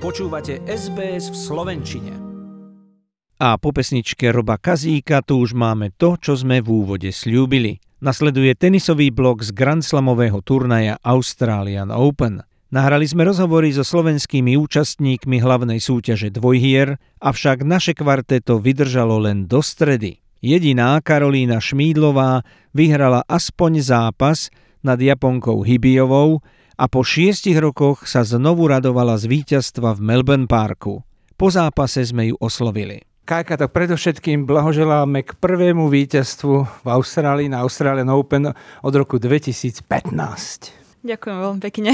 Počúvate SBS v Slovenčine. A po pesničke Roba Kazíka tu už máme to, čo sme v úvode slúbili. Nasleduje tenisový blok z Grand Slamového turnaja Australian Open. Nahrali sme rozhovory so slovenskými účastníkmi hlavnej súťaže dvojhier, avšak naše kvarteto vydržalo len do stredy. Jediná Karolína Šmídlová vyhrala aspoň zápas nad Japonkou Hybijovou, a po šiestich rokoch sa znovu radovala z víťazstva v Melbourne Parku. Po zápase sme ju oslovili. Kajka, tak predovšetkým blahoželáme k prvému víťazstvu v Austrálii na Australian Open od roku 2015. Ďakujem veľmi pekne.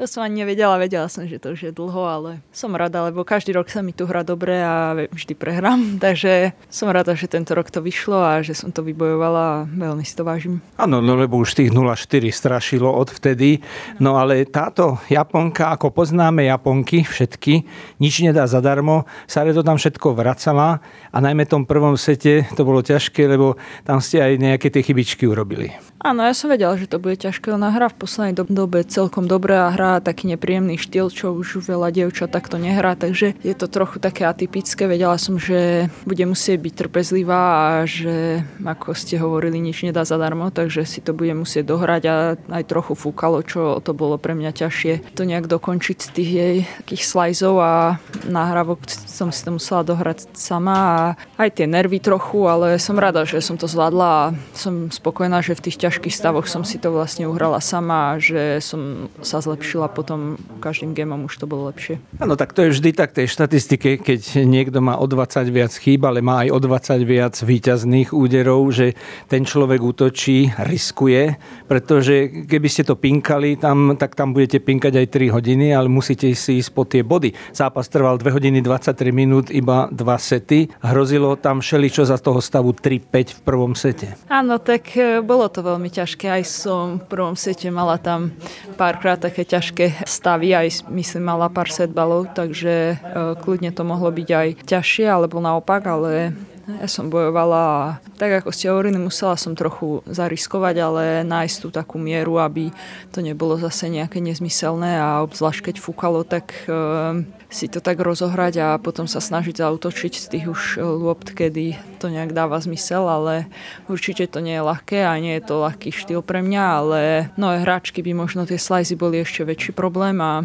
To som ani nevedela, vedela som, že to už je dlho, ale som rada, lebo každý rok sa mi tu hrá dobre a vždy prehrám, takže som rada, že tento rok to vyšlo a že som to vybojovala a veľmi si to vážim. Áno, no lebo už tých 0,4 strašilo odvtedy, no ale táto Japonka, ako poznáme Japonky, všetky, nič nedá zadarmo, Sareto tam všetko vracala a najmä tom prvom sete to bolo ťažké, lebo tam ste aj nejaké tie chybičky urobili. Áno, ja som vedela, že to bude ťažké. Ona hrá v poslednej dobe celkom dobre a hrá taký nepríjemný štýl, čo už veľa dievčat takto nehrá, takže je to trochu také atypické. Vedela som, že bude musieť byť trpezlivá a že, ako ste hovorili, nič nedá zadarmo, takže si to bude musieť dohrať a aj trochu fúkalo, čo to bolo pre mňa ťažšie to nejak dokončiť z tých jej takých slajzov a nahrávok som si to musela dohrať sama a aj tie nervy trochu, ale som rada, že som to zvládla a som spokojná, že v tých ťažkých stavoch som si to vlastne uhrala sama a že som sa zlepšila potom každým gémom už to bolo lepšie. Áno, tak to je vždy tak tej štatistike, keď niekto má o 20 viac chýb, ale má aj o 20 viac výťazných úderov, že ten človek útočí, riskuje, pretože keby ste to pinkali, tam, tak tam budete pinkať aj 3 hodiny, ale musíte si ísť po tie body. Zápas trval 2 hodiny 23 minút, iba 2 sety. Hrozilo tam všeličo za toho stavu 3-5 v prvom sete. Áno, tak e, bolo to veľmi ťažké. Aj som v prvom sete mala tam párkrát také ťažké stavy, aj myslím mala pár setbalov, takže e, kľudne to mohlo byť aj ťažšie alebo naopak, ale ja som bojovala tak ako ste hovorili, musela som trochu zariskovať, ale nájsť tú takú mieru, aby to nebolo zase nejaké nezmyselné a obzvlášť keď fúkalo, tak e, si to tak rozohrať a potom sa snažiť zautočiť z tých už lopt, kedy to nejak dáva zmysel, ale určite to nie je ľahké a nie je to ľahký štýl pre mňa, ale no hráčky by možno tie slajzy boli ešte väčší problém a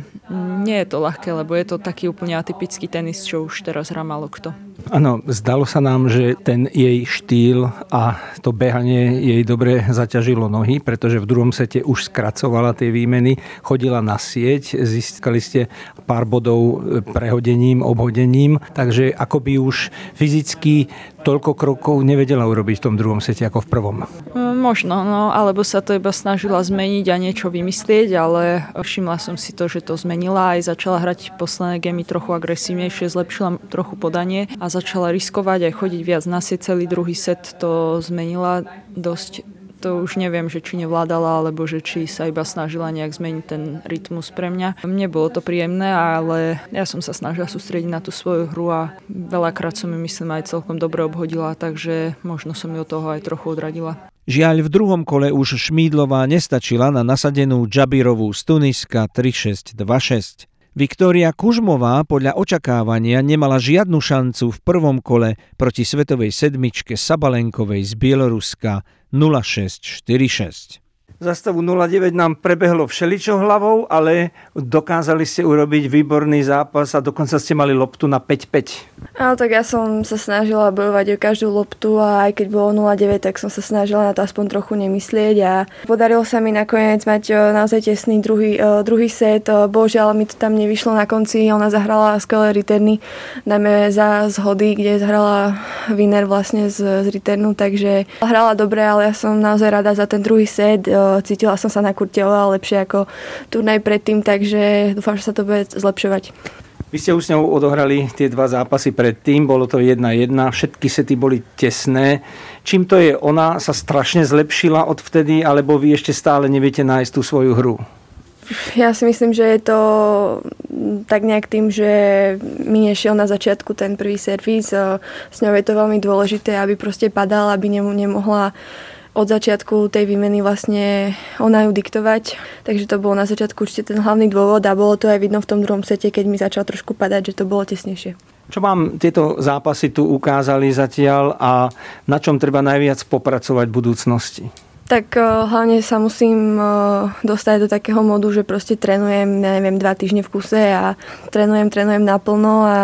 nie je to ľahké, lebo je to taký úplne atypický tenis, čo už teraz hrá malo kto. Áno, zdalo sa nám, že ten jej štýl a to behanie jej dobre zaťažilo nohy, pretože v druhom sete už skracovala tie výmeny, chodila na sieť, získali ste pár bodov prehodením, obhodením, takže akoby už fyzicky toľko krokov nevedela urobiť v tom druhom sete ako v prvom. Možno, no, alebo sa to iba snažila zmeniť a niečo vymyslieť, ale všimla som si to, že to zmenila aj začala hrať posledné gemy trochu agresívnejšie, zlepšila trochu podanie a začala riskovať aj chodiť viac na set. Celý druhý set to zmenila dosť to už neviem, že či nevládala, alebo že či sa iba snažila nejak zmeniť ten rytmus pre mňa. Mne bolo to príjemné, ale ja som sa snažila sústrediť na tú svoju hru a veľakrát som ju myslím aj celkom dobre obhodila, takže možno som ju od toho aj trochu odradila. Žiaľ, v druhom kole už Šmídlová nestačila na nasadenú Džabirovú z Tuniska 3-6-2-6. Viktória Kužmová podľa očakávania nemala žiadnu šancu v prvom kole proti svetovej sedmičke Sabalenkovej z Bieloruska 0646. Za stavu 09 nám prebehlo všeličo hlavou, ale dokázali ste urobiť výborný zápas a dokonca ste mali loptu na 5-5. Áno, tak ja som sa snažila bojovať o každú loptu a aj keď bolo 0-9, tak som sa snažila na to aspoň trochu nemyslieť a podarilo sa mi nakoniec mať e, naozaj tesný druhý, e, druhý set. E, bohužiaľ mi to tam nevyšlo na konci, ona zahrala skvelé returny, najmä za zhody, kde zahrala winner vlastne z, z returnu, takže hrala dobre, ale ja som naozaj rada za ten druhý set cítila som sa na kurte oveľa lepšie ako turnaj predtým, takže dúfam, že sa to bude zlepšovať. Vy ste už s ňou odohrali tie dva zápasy predtým, bolo to 1-1, všetky sety boli tesné. Čím to je? Ona sa strašne zlepšila od vtedy, alebo vy ešte stále neviete nájsť tú svoju hru? Ja si myslím, že je to tak nejak tým, že mi nešiel na začiatku ten prvý servis. S ňou je to veľmi dôležité, aby proste padala, aby nemohla od začiatku tej výmeny vlastne ona ju diktovať. Takže to bol na začiatku určite ten hlavný dôvod a bolo to aj vidno v tom druhom sete, keď mi začal trošku padať, že to bolo tesnejšie. Čo vám tieto zápasy tu ukázali zatiaľ a na čom treba najviac popracovať v budúcnosti? Tak uh, hlavne sa musím uh, dostať do takého modu, že proste trénujem, neviem, dva týždne v kuse a trénujem, trénujem naplno a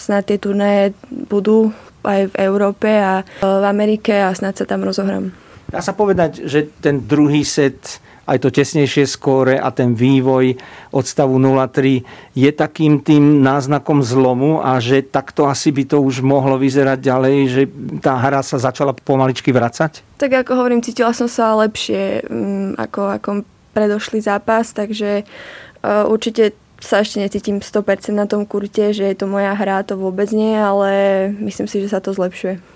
snad tie turnaje budú aj v Európe a uh, v Amerike a snad sa tam rozohrám. Dá sa povedať, že ten druhý set aj to tesnejšie skóre a ten vývoj od stavu 0-3 je takým tým náznakom zlomu a že takto asi by to už mohlo vyzerať ďalej, že tá hra sa začala pomaličky vracať? Tak ako hovorím, cítila som sa lepšie um, ako, ako predošlý zápas, takže uh, určite sa ešte necítim 100% na tom kurte, že je to moja hra, to vôbec nie, ale myslím si, že sa to zlepšuje.